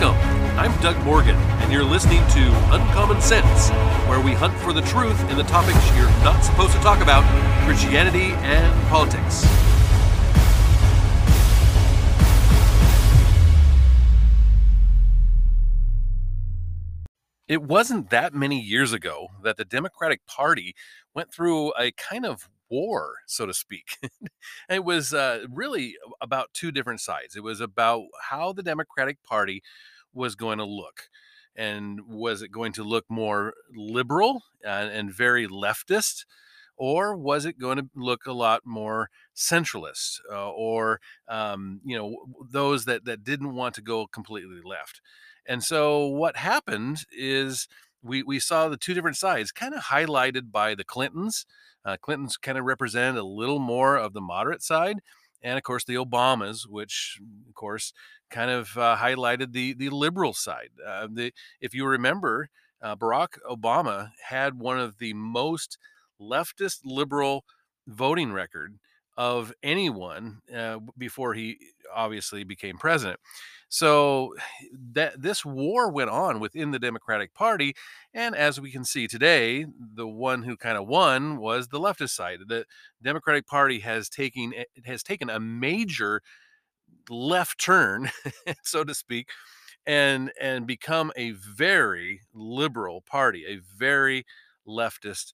Welcome. I'm Doug Morgan, and you're listening to Uncommon Sense, where we hunt for the truth in the topics you're not supposed to talk about Christianity and politics. It wasn't that many years ago that the Democratic Party went through a kind of war, so to speak. it was uh, really about two different sides. It was about how the Democratic Party was going to look. And was it going to look more liberal and, and very leftist? Or was it going to look a lot more centralist uh, or, um, you know, those that, that didn't want to go completely left? And so what happened is we, we saw the two different sides kind of highlighted by the Clintons uh, Clinton's kind of represented a little more of the moderate side, and of course the Obamas, which of course kind of uh, highlighted the the liberal side. Uh, the if you remember, uh, Barack Obama had one of the most leftist liberal voting record of anyone uh, before he obviously became president. So that this war went on within the Democratic Party, and as we can see today, the one who kind of won was the leftist side. The Democratic Party has taken has taken a major left turn, so to speak, and and become a very liberal party, a very leftist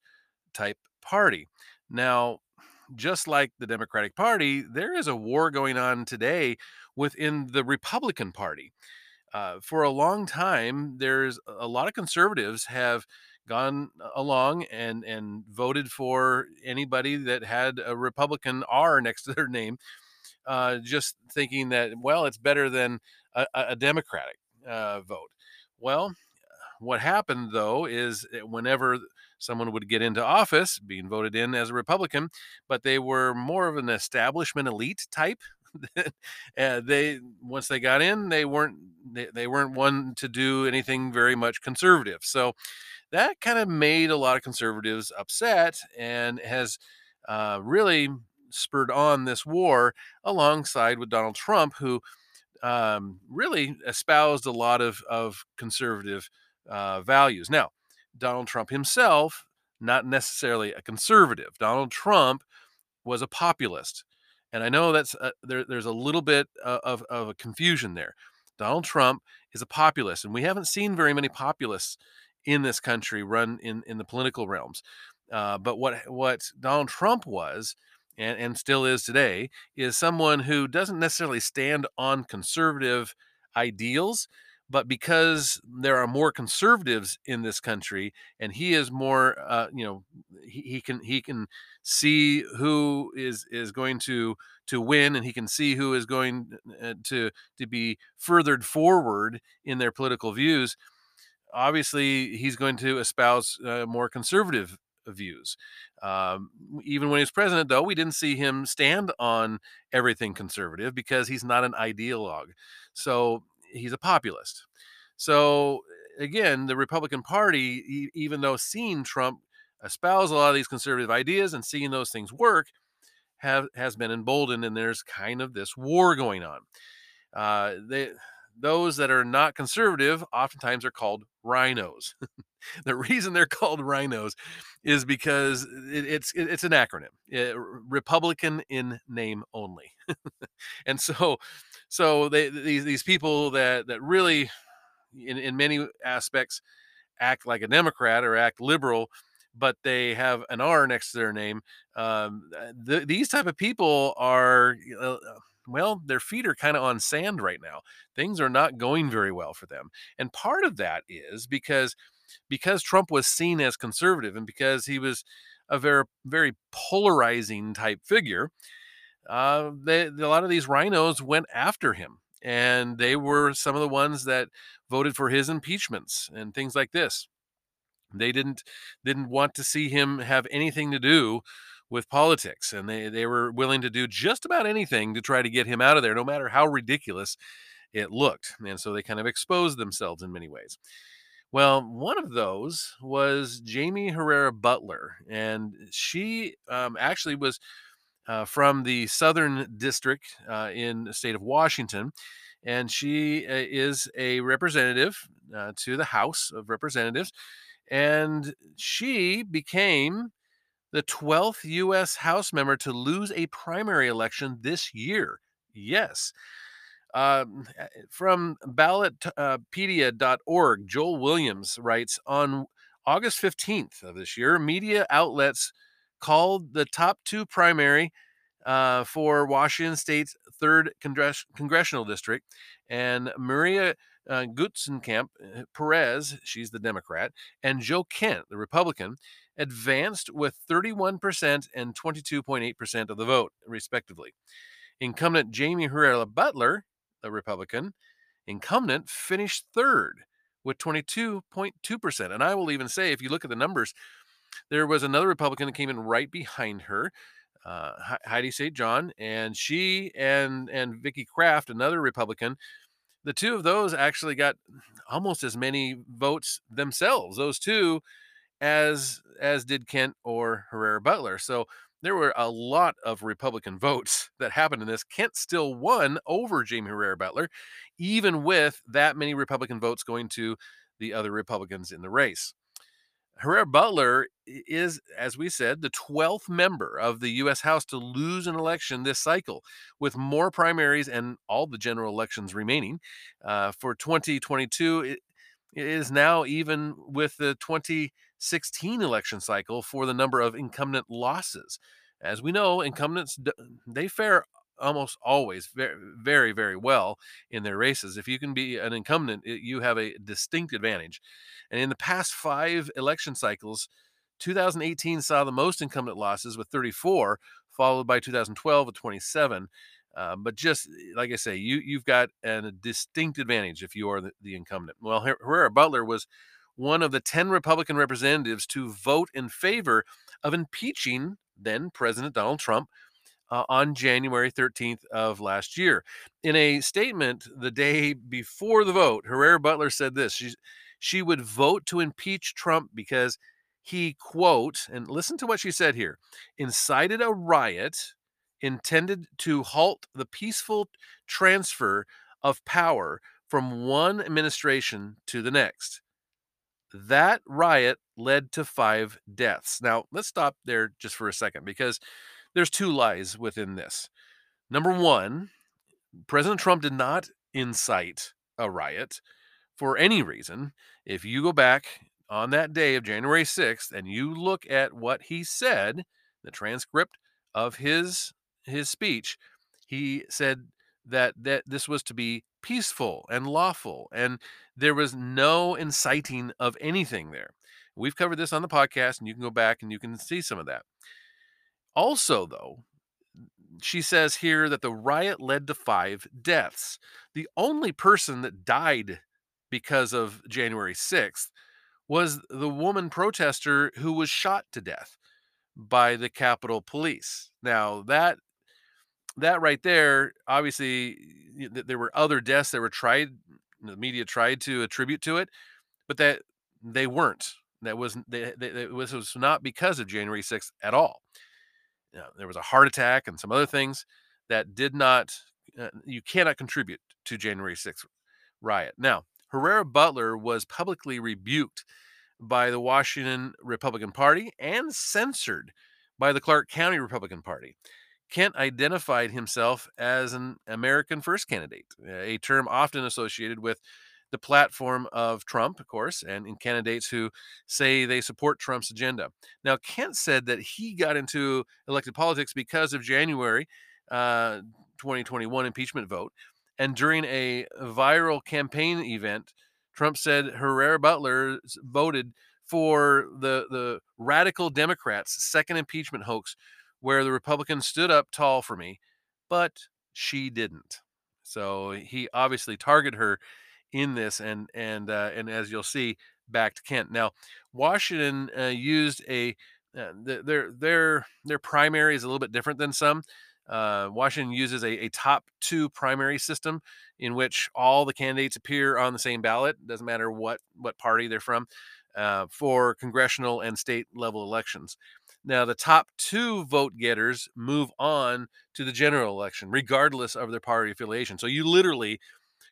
type party. Now, just like the Democratic Party, there is a war going on today within the Republican Party. Uh, for a long time, there's a lot of conservatives have gone along and and voted for anybody that had a Republican R next to their name, uh, just thinking that well, it's better than a, a Democratic uh, vote. Well, what happened though is whenever someone would get into office, being voted in as a Republican, but they were more of an establishment elite type. uh, they once they got in, they weren't they, they weren't one to do anything very much conservative. So that kind of made a lot of conservatives upset and has uh, really spurred on this war alongside with Donald Trump, who um, really espoused a lot of, of conservative uh, values. Now, Donald Trump himself, not necessarily a conservative. Donald Trump was a populist. And I know that's a, there, there's a little bit of, of a confusion there. Donald Trump is a populist, and we haven't seen very many populists in this country run in, in the political realms. Uh, but what what Donald Trump was and, and still is today is someone who doesn't necessarily stand on conservative ideals, but because there are more conservatives in this country and he is more uh, you know he, he, can he can see who is is going to to win and he can see who is going uh, to to be furthered forward in their political views obviously he's going to espouse uh, more conservative views. Um, even when he was president though we didn't see him stand on everything conservative because he's not an ideologue. So he's a populist. So again, the Republican Party, even though seeing Trump espouse a lot of these conservative ideas and seeing those things work, have has been emboldened, and there's kind of this war going on. Uh, they, those that are not conservative oftentimes are called rhinos. the reason they're called rhinos is because it, it's it, it's an acronym, it, Republican in name only, and so so they these these people that that really in, in many aspects act like a democrat or act liberal but they have an r next to their name um, th- these type of people are uh, well their feet are kind of on sand right now. Things are not going very well for them. And part of that is because because trump was seen as conservative and because he was a very very polarizing type figure uh, they, a lot of these rhinos went after him, and they were some of the ones that voted for his impeachments and things like this. They didn't didn't want to see him have anything to do with politics, and they they were willing to do just about anything to try to get him out of there, no matter how ridiculous it looked. And so they kind of exposed themselves in many ways. Well, one of those was Jaime Herrera Beutler, and she um, actually was uh, from the Southern District uh, in the state of Washington. and she uh, is a representative uh, to the House of Representatives, and she became the 12th U.S. House member to lose a primary election this year. Yes. Um, eh, from ballotpedia.org, Joel Williams writes on August 15th of this year, media outlets called the top two primary uh, for Washington State's third congress- congressional district, and Maria uh, Gluesenkamp uh, Perez, she's the Democrat, and Joe Kent, the Republican, advanced with 31% and 22.8% of the vote, respectively. Incumbent Jaime Herrera Beutler, a Republican, incumbent, finished third with 22.2%. And I will even say, if you look at the numbers, there was another Republican that came in right behind her, uh, Heidi St. John, and she and and Vicki Kraft, another Republican, the two of those actually got almost as many votes themselves. Those two, as as did Kent or Herrera Beutler. So there were a lot of Republican votes that happened in this. Kent still won over Jaime Herrera Beutler, even with that many Republican votes going to the other Republicans in the race. Herrera Beutler is, as we said, the 12th member of the U.S. House to lose an election this cycle, with more primaries and all the general elections remaining. Uh, for 2022, it, is now even with the 2016 election cycle for the number of incumbent losses. As we know, incumbents they fare almost always very, very, very well in their races. If you can be an incumbent, you have a distinct advantage. And in the past five election cycles, 2018 saw the most incumbent losses with 34, followed by 2012 with 27. Uh, but just like I say, you you've got a distinct advantage if you are the, the incumbent. Well, Herrera Beutler was one of the 10 Republican representatives to vote in favor of impeaching then President Donald Trump uh, on January 13th of last year. In a statement the day before the vote, Herrera Beutler said this she, she would vote to impeach Trump because he, quote, and listen to what she said here, incited a riot intended to halt the peaceful transfer of power from one administration to the next. That riot led to five deaths. Now, let's stop there just for a second because there's two lies within this. Number one, President Trump did not incite a riot for any reason. If you go back on that day of January 6th and you look at what he said, the transcript of his his speech, he said that that this was to be peaceful and lawful and there was no inciting of anything there. We've covered this on the podcast and you can go back and you can see some of that. Also, though, she says here that the riot led to five deaths. The only person that died because of January 6th was the woman protester who was shot to death by the Capitol Police. Now, that that right there, obviously, there were other deaths that were tried, the media tried to attribute to it, but that they weren't. That was they, they, was not because of January 6th at all you know, there was a heart attack and some other things that did not uh, you cannot contribute to January 6th riot. Now, Herrera Beutler was publicly rebuked by the Washington Republican Party and censored by the Clark County Republican Party. Kent identified himself as an American First candidate, a term often associated with the platform of Trump, of course, and in candidates who say they support Trump's agenda. Now, Kent said that he got into elected politics because of January uh, 2021 impeachment vote. And during a viral campaign event, Trump said Herrera Beutler voted for the, the radical Democrats' second impeachment hoax, where the Republicans stood up tall for me, but she didn't. So he obviously targeted her in this, and and uh, and as you'll see, backed Kent. Now, Washington uh, used a uh, their their their primary is a little bit different than some. Uh, Washington uses a, a, top two primary system in which all the candidates appear on the same ballot. Doesn't matter what what party they're from uh, for congressional and state level elections. Now, the top two vote getters move on to the general election, regardless of their party affiliation. So you literally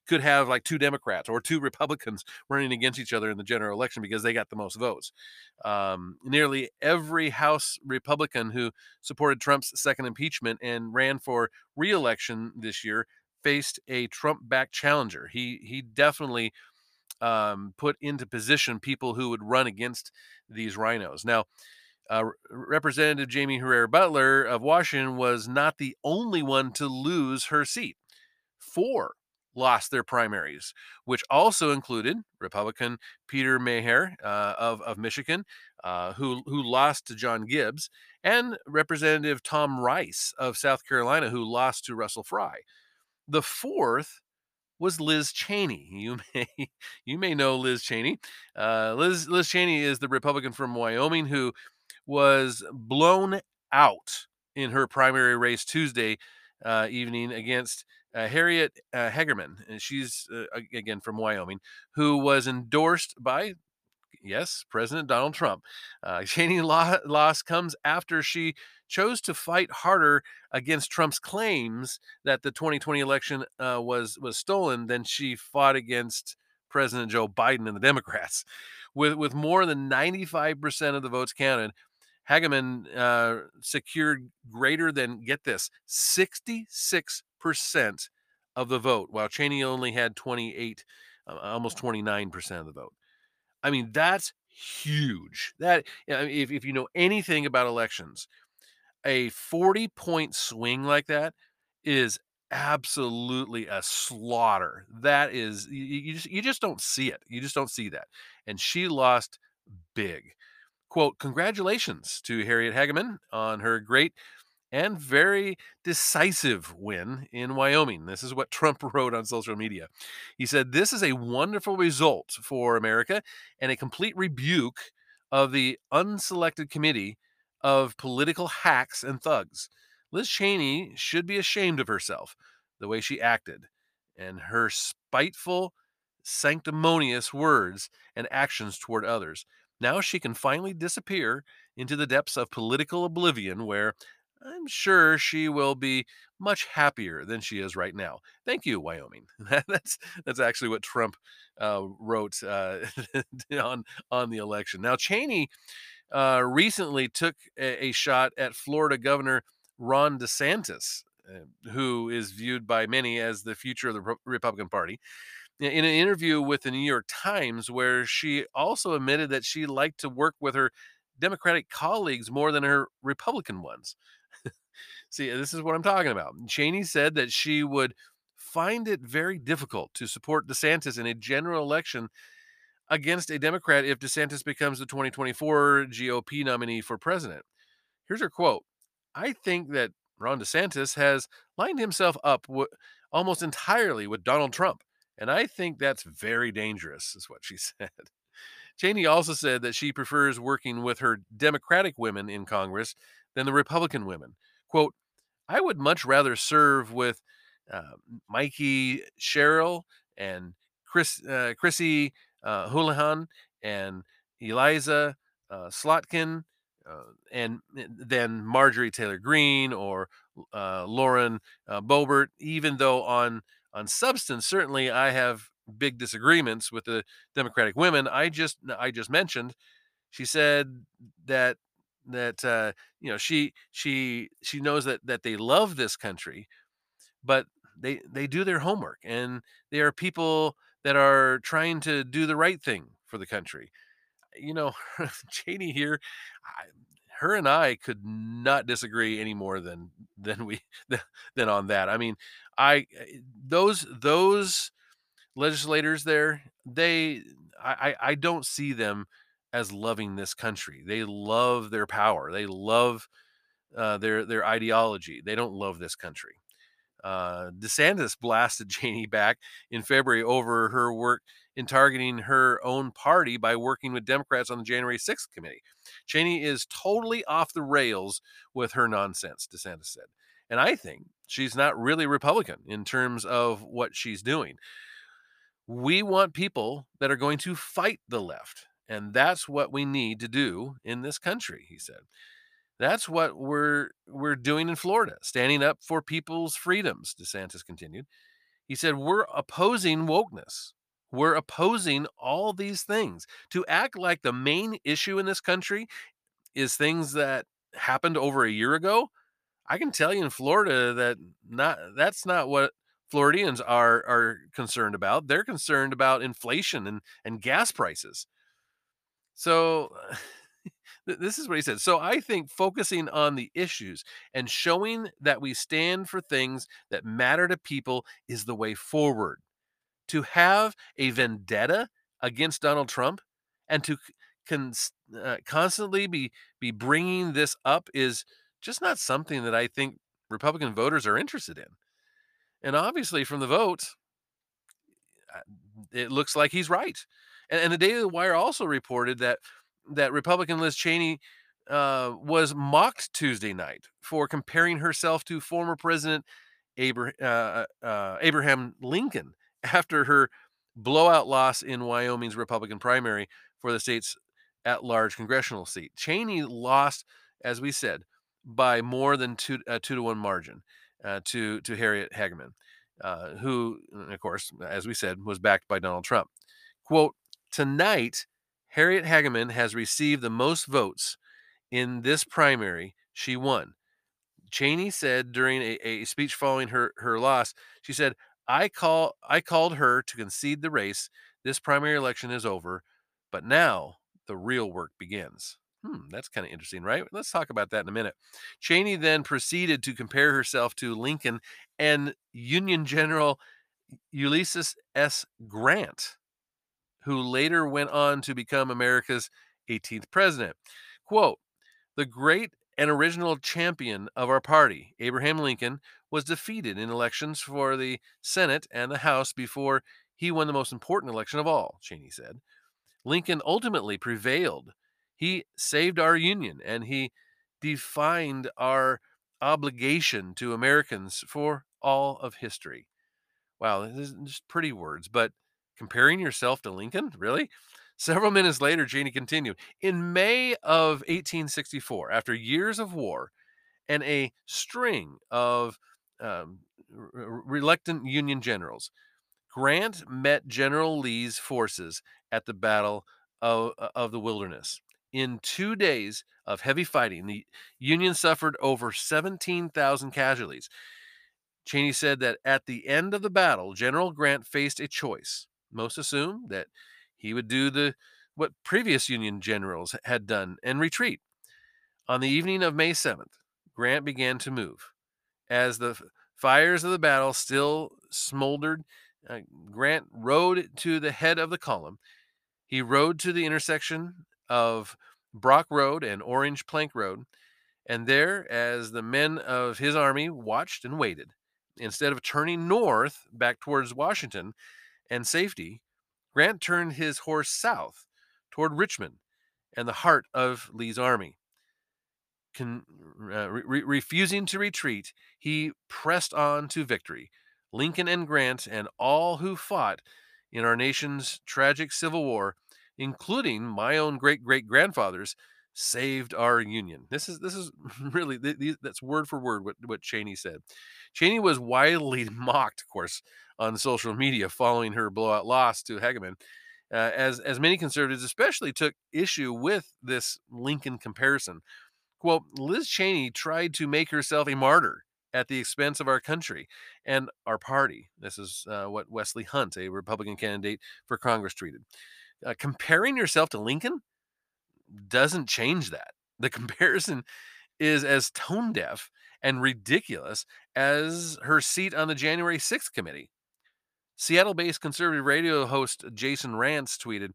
could have like two Democrats or two Republicans running against each other in the general election because they got the most votes. Um, nearly every House Republican who supported Trump's second impeachment and ran for reelection this year faced a Trump-backed challenger. He he definitely um, put into position people who would run against these rhinos. Now, uh, Representative Jaime Herrera Beutler of Washington was not the only one to lose her seat. Four lost their primaries, which also included Republican Peter Meijer uh, of, of Michigan, uh, who, who lost to John Gibbs, and Representative Tom Rice of South Carolina, who lost to Russell Fry. The fourth was Liz Cheney. You may you may know Liz Cheney. Uh, Liz Liz Cheney is the Republican from Wyoming who was blown out in her primary race Tuesday uh, evening against uh, Harriet uh, Hageman. And she's uh, again from Wyoming, who was endorsed by yes, President Donald Trump. Uh, Cheney loss comes after she chose to fight harder against Trump's claims that the 2020 election uh, was was stolen than she fought against President Joe Biden and the Democrats. With with more than 95% of the votes counted, Hageman uh, secured greater than get this 66% of the vote, while Cheney only had 28, uh, almost 29% of the vote. I mean, that's huge. That if, if you know anything about elections, a 40 point swing like that is absolutely a slaughter. That is you, you just you just don't see it. You just don't see that. And she lost big. Quote, congratulations to Harriet Hageman on her great and very decisive win in Wyoming. This is what Trump wrote on social media. He said, This is a wonderful result for America and a complete rebuke of the unselected committee of political hacks and thugs. Liz Cheney should be ashamed of herself, the way she acted, and her spiteful, sanctimonious words and actions toward others. Now she can finally disappear into the depths of political oblivion where I'm sure she will be much happier than she is right now. Thank you, Wyoming. that's that's actually what Trump uh, wrote uh, on on the election. Now Cheney uh, recently took a, a, shot at Florida Governor Ron DeSantis, uh, who is viewed by many as the future of the Republican Party. In an interview with the New York Times, where she also admitted that she liked to work with her Democratic colleagues more than her Republican ones. See, this is what I'm talking about. Cheney said that she would find it very difficult to support DeSantis in a general election against a Democrat if DeSantis becomes the 2024 GOP nominee for president. Here's her quote I think that Ron DeSantis has lined himself up w- almost entirely with Donald Trump. And I think that's very dangerous, is what she said. Cheney also said that she prefers working with her Democratic women in Congress than the Republican women. Quote, I would much rather serve with uh, Mikey Sherrill and Chris uh, Chrissy uh, Houlihan and Elissa uh, Slotkin, uh, and then Marjorie Taylor Greene or uh, Lauren uh, Boebert. Even though on on substance, certainly I have big disagreements with the Democratic women. I just I just mentioned. She said that that uh, you know she she she knows that that they love this country, but they they do their homework and they are people that are trying to do the right thing for the country. You know, Cheney here, I, her and I could not disagree any more than than we than on that. I mean, I eh, those those legislators there, they I I don't see them as loving this country. They love their power. They love uh, their their ideology. They don't love this country. Uh, DeSantis blasted Cheney back in February over her work in targeting her own party by working with Democrats on the January 6th committee. Cheney is totally off the rails with her nonsense, DeSantis said. And I think she's not really Republican in terms of what she's doing. We want people that are going to fight the left. And that's what we need to do in this country, he said. That's what we're we're doing in Florida, standing up for people's freedoms, DeSantis continued. He said, We're opposing wokeness. We're opposing all these things. To act like the main issue in this country is things that happened over a year ago. I can tell you in Florida that not that's not what Floridians are are concerned about. They're concerned about inflation and and gas prices. So this is what he said. So I think focusing on the issues and showing that we stand for things that matter to people is the way forward. To have a vendetta against Donald Trump and to con- uh, constantly be be bringing this up is just not something that I think Republican voters are interested in. And obviously, from the vote, it looks like he's right. And, and the Daily Wire also reported that that Republican Liz Cheney uh, was mocked Tuesday night for comparing herself to former President Abraham, uh, uh, Abraham Lincoln after her blowout loss in Wyoming's Republican primary for the state's at large congressional seat. Cheney lost, as we said, by more than two, two to one margin uh, to, to Harriet Hageman, uh, who, of course, as we said, was backed by Donald Trump. Quote, tonight, Harriet Hageman has received the most votes in this primary. She won. Cheney said during a, a speech following her, her loss, she said, I call I called her to concede the race. This primary election is over, but now the real work begins. Hmm, that's kind of interesting, right? Let's talk about that in a minute. Cheney then proceeded to compare herself to Lincoln and Union General Ulysses S. Grant, who later went on to become America's 18th president. Quote, the great and original champion of our party, Abraham Lincoln, was defeated in elections for the Senate and the House before he won the most important election of all, Cheney said. Lincoln ultimately prevailed. He saved our Union and he defined our obligation to Americans for all of history. Wow, this is just pretty words, but comparing yourself to Lincoln? Really? Several minutes later, Cheney continued. In May of 1864, after years of war and a string of um, reluctant Union generals, Grant met General Lee's forces at the Battle of, uh, of the Wilderness. In two days of heavy fighting, the Union suffered over 17,000 casualties. Cheney said that at the end of the battle, General Grant faced a choice. Most assume that he would do the what previous Union generals had done and retreat. On the evening of May 7th, Grant began to move. As the fires of the battle still smoldered, uh, Grant rode to the head of the column. He rode to the intersection of Brock Road and Orange Plank Road, and there, as the men of his army watched and waited, instead of turning north back towards Washington and safety, Grant turned his horse south toward Richmond and the heart of Lee's army. Con, uh, re- refusing to retreat, he pressed on to victory. Lincoln and Grant and all who fought in our nation's tragic Civil War, including my own great great grandfathers, saved our union. This is this is really that's word for word what what Cheney said. Cheney was widely mocked, of course, on social media following her blowout loss to Hageman, uh, as as many conservatives especially took issue with this Lincoln comparison. Quote: Liz Cheney tried to make herself a martyr at the expense of our country and our party. This is uh, what Wesley Hunt, a Republican candidate for Congress, tweeted. Uh, comparing yourself to Lincoln doesn't change that. The comparison is as tone deaf and ridiculous as her seat on the January 6th committee. Seattle based conservative radio host Jason Rantz tweeted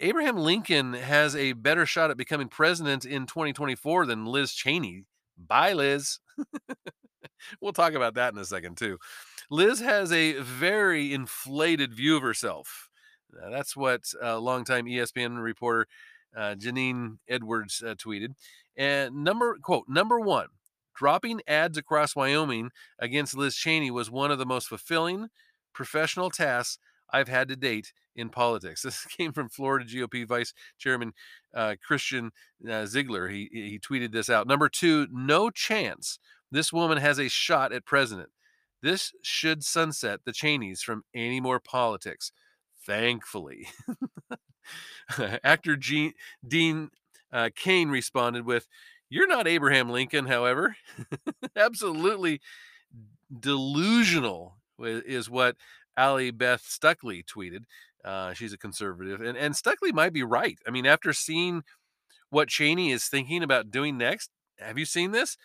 Abraham Lincoln has a better shot at becoming president in 2024 than Liz Cheney. Bye, Liz. we'll talk about that in a second, too. Liz has a very inflated view of herself. Uh, that's what uh, longtime ESPN reporter uh, Janine Edwards uh, tweeted. And number quote number one, dropping ads across Wyoming against Liz Cheney was one of the most fulfilling professional tasks I've had to date in politics. This came from Florida GOP Vice Chairman uh, Christian uh, Ziegler. He he tweeted this out. Number two, no chance this woman has a shot at president. This should sunset the Cheneys from any more politics. Thankfully. Actor Gene, Dean uh, Cain responded with, You're not Abraham Lincoln, however. Absolutely delusional is what Allie Beth Stuckey tweeted. Uh, she's a conservative, and, and Stuckey might be right. I mean, after seeing what Cheney is thinking about doing next, have you seen this?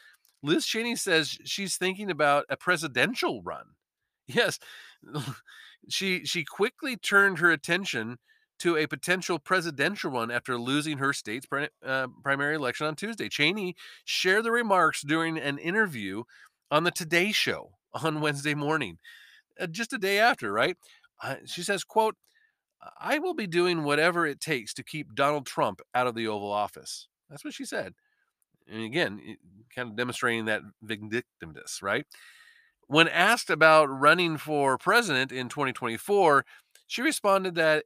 Liz Cheney says she's thinking about a presidential run. Yes, she she quickly turned her attention to a potential presidential run after losing her state's pri- uh, primary election on Tuesday. Cheney shared the remarks during an interview on the Today Show on Wednesday morning, uh, just a day after. Right? Uh, she says, "quote I will be doing whatever it takes to keep Donald Trump out of the Oval Office." That's what she said and again, kind of demonstrating that vindictiveness, right? When asked about running for president in 2024, she responded that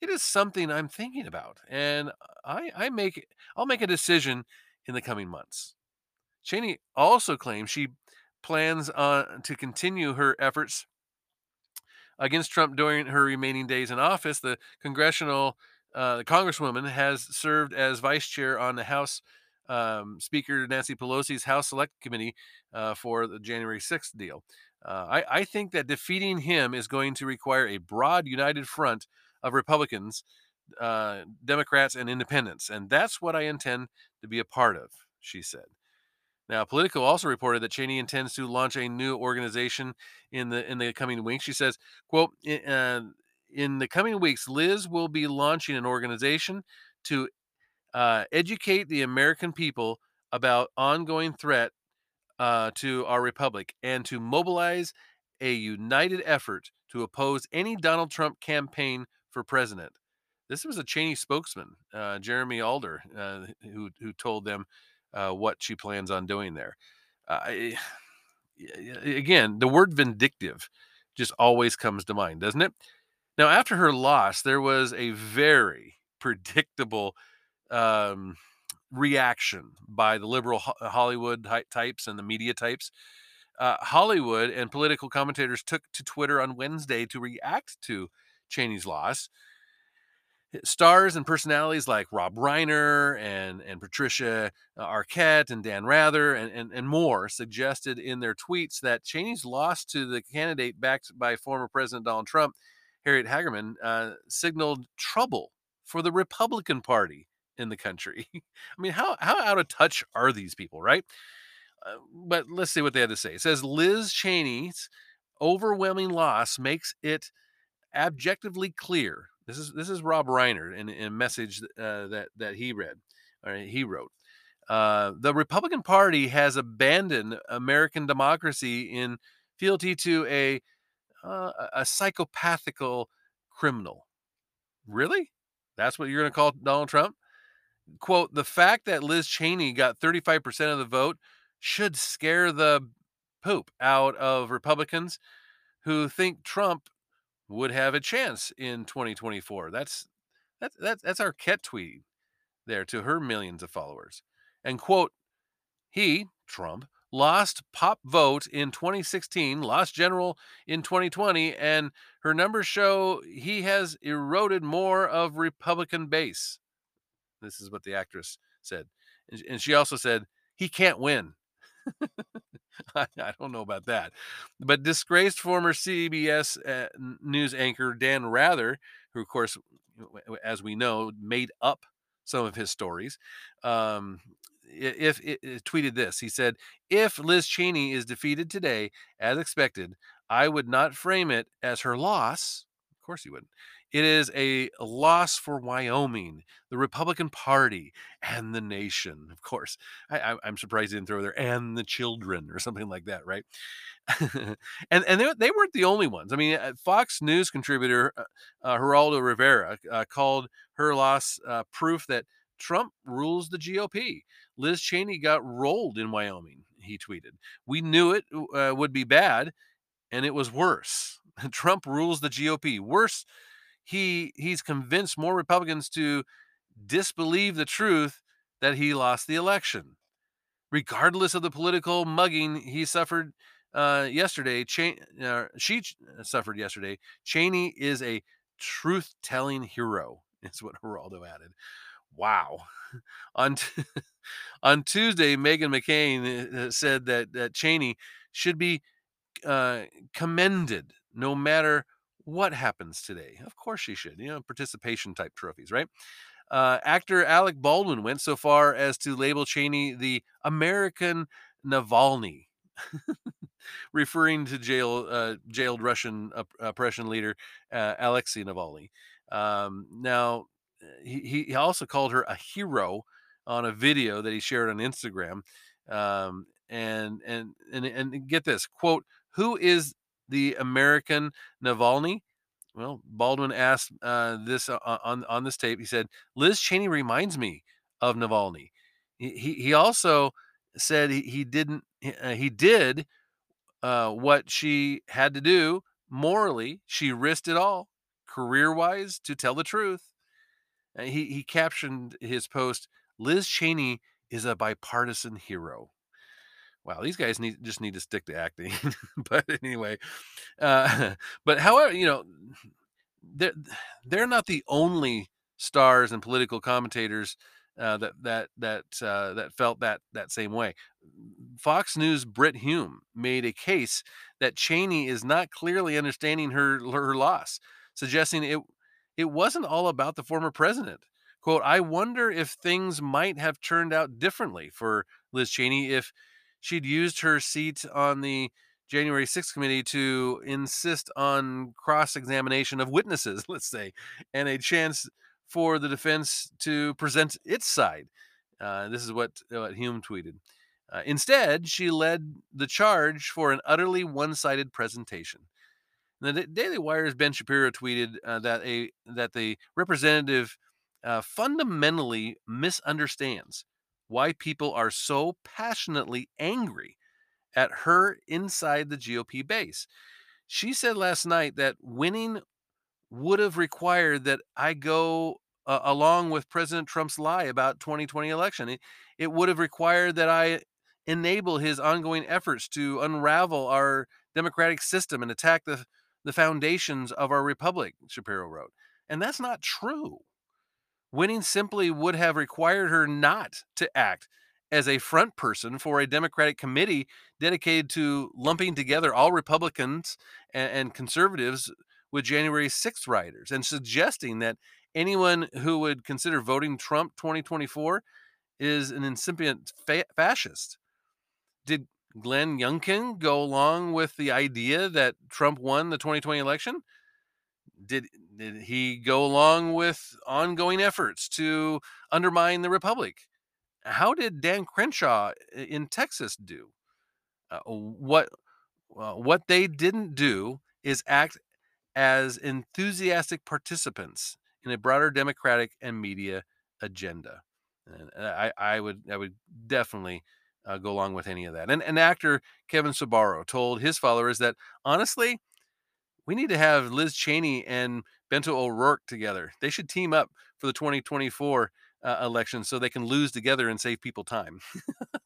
it is something I'm thinking about, and I, I make I'll make a decision in the coming months. Cheney also claims she plans on to continue her efforts against Trump during her remaining days in office. The congressional uh, the congresswoman has served as vice chair on the House um, Speaker Nancy Pelosi's House Select Committee uh, for the January 6th deal. Uh, I, I, think that defeating him is going to require a broad, united front of Republicans, uh, Democrats, and independents. And that's what I intend to be a part of, she said. Now, Politico also reported that Cheney intends to launch a new organization in the in the coming weeks. She says, "quote uh, In the coming weeks, Liz will be launching an organization to uh, educate the American people about ongoing threat uh, to our republic and to mobilize a united effort to oppose any Donald Trump campaign for president. This was a Cheney spokesman, uh, Jeremy Adler, uh, who who told them uh, what she plans on doing there. Uh, again, the word vindictive just always comes to mind, doesn't it? Now, after her loss, there was a very predictable um, reaction by the liberal Hollywood types and the media types. Uh, Hollywood and political commentators took to Twitter on Wednesday to react to Cheney's loss. Stars and personalities like Rob Reiner and, and Patricia uh, Arquette and Dan Rather and, and, and more suggested in their tweets that Cheney's loss to the candidate backed by former President Donald Trump, Harriet Hageman, uh, signaled trouble for the Republican Party in the country. I mean, how how out of touch are these people, right? Uh, but let's see what they had to say. It says Liz Cheney's overwhelming loss makes it objectively clear. This is this is Rob Reiner in, in a message uh, that that he read or he wrote. Uh, the Republican Party has abandoned American democracy in fealty to a uh, a psychopathical criminal. Really? That's what you're going to call Donald Trump? quote, the fact that Liz Cheney got 35% of the vote should scare the poop out of Republicans who think Trump would have a chance in 2024. That's that's that's, that's Arquette tweet there to her millions of followers. And quote, he, Trump, lost pop vote in 2016, lost general in 2020, and her numbers show he has eroded more of Republican base. This is what the actress said. And she also said, he can't win. I, don't know about that. But disgraced former CBS uh, news anchor Dan Rather, who, of course, as we know, made up some of his stories, um, if tweeted this, he said, "If Liz Cheney is defeated today, as expected, I would not frame it as her loss. Of course, he wouldn't. It is a loss for Wyoming, the Republican Party, and the nation. Of course, I, am surprised he didn't throw there and the children or something like that, right? and and they, they, weren't the only ones. I mean, uh, Fox News contributor uh, uh, Geraldo Rivera uh, called her loss uh, proof that Trump rules the GOP. Liz Cheney got rolled in Wyoming. He tweeted, "We knew it uh, would be bad, and it was worse." Trump rules the GOP. Worse he he's convinced more Republicans to disbelieve the truth that he lost the election. Regardless of the political mugging he suffered uh, yesterday. Cha- uh, she ch- suffered yesterday. Cheney is a truth-telling hero. Is what Geraldo added. Wow. on t- on Tuesday, Meghan McCain uh, said that that Cheney should be uh, commended no matter what happens today. Of course, she should. You know, participation type trophies, right? Uh, actor Alec Baldwin went so far as to label Cheney the American Navalny, referring to jail uh, jailed Russian op- oppression leader uh, Alexei Navalny. Um, now, he, he also called her a hero on a video that he shared on Instagram. Um, and, and and and get this quote: "Who is the American Navalny?" Well, Baldwin asked uh, this on on this tape. He said, "Liz Cheney reminds me of Navalny." He he also said he, he didn't uh, he did uh, what she had to do morally. She risked it all, career wise, to tell the truth. He he captioned his post, "Liz Cheney is a bipartisan hero." Wow, these guys need just need to stick to acting. but anyway, uh, but however, you know, they're they're not the only stars and political commentators uh, that that that uh, that felt that that same way. Fox News Britt Hume made a case that Cheney is not clearly understanding her her loss, suggesting it it wasn't all about the former president. Quote, I wonder if things might have turned out differently for Liz Cheney if she'd used her seat on the January 6th committee to insist on cross examination of witnesses, let's say, and a chance for the defense to present its side. Uh, this is what, what Hume tweeted. Uh, instead, she led the charge for an utterly one sided presentation. The Daily Wire's Ben Shapiro tweeted uh, that a that the representative uh, fundamentally misunderstands why people are so passionately angry at her inside the GOP base. She said last night that winning would have required that I go uh, along with President Trump's lie about 2020 election. It, it would have required that I enable his ongoing efforts to unravel our democratic system and attack the the foundations of our republic, Shapiro wrote. And that's not true. Winning simply would have required her not to act as a front person for a Democratic committee dedicated to lumping together all Republicans and, and conservatives with January 6th rioters and suggesting that anyone who would consider voting Trump 2024 is an incipient fa- fascist. Did Glenn Youngkin go along with the idea that Trump won the 2020 election? Did did he go along with ongoing efforts to undermine the republic? How did Dan Crenshaw in Texas do? Uh, what uh, what they didn't do is act as enthusiastic participants in a broader democratic and media agenda. And I, I would I would definitely uh, go along with any of that. And, and actor Kevin Sorbo told his followers that honestly, we need to have Liz Cheney and Beto O'Rourke together. They should team up for the 2024 uh, election so they can lose together and save people time.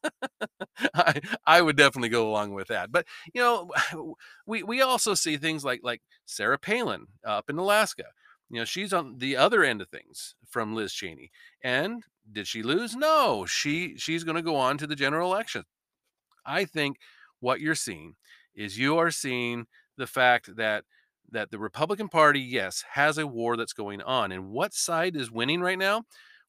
I, I would definitely go along with that. But you know, we we also see things like like Sarah Palin up in Alaska. You know, she's on the other end of things from Liz Cheney. And did she lose? No, she she's going to go on to the general election. I think what you're seeing is you are seeing the fact that that the Republican Party, yes, has a war that's going on. And what side is winning right now?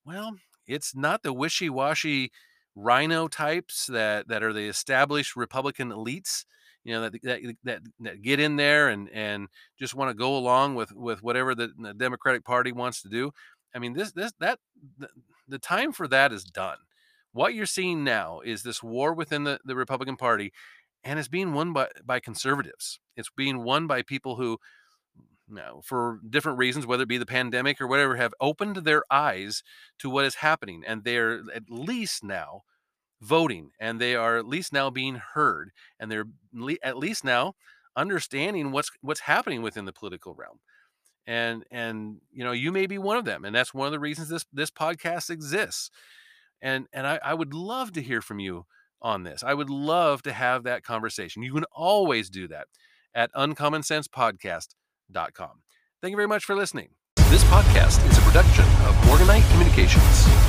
Well, it's not the wishy-washy rhino types that that are the established Republican elites, you know, that that that, that get in there and and just want to go along with with whatever the, the, Democratic Party wants to do. I mean, this this that the, the time for that is done. What you're seeing now is this war within the, the Republican Party, and it's being won by by conservatives. It's being won by people who now, for different reasons, whether it be the pandemic or whatever, have opened their eyes to what is happening. And they're at least now voting and they are at least now being heard and they're at least now understanding what's what's happening within the political realm and and you know you may be one of them and that's one of the reasons this this podcast exists and and i, I would love to hear from you on this. I would love to have that conversation. You can always do that at uncommonsensepodcast.com. Thank you very much for listening. This podcast is a production of Morganite Communications.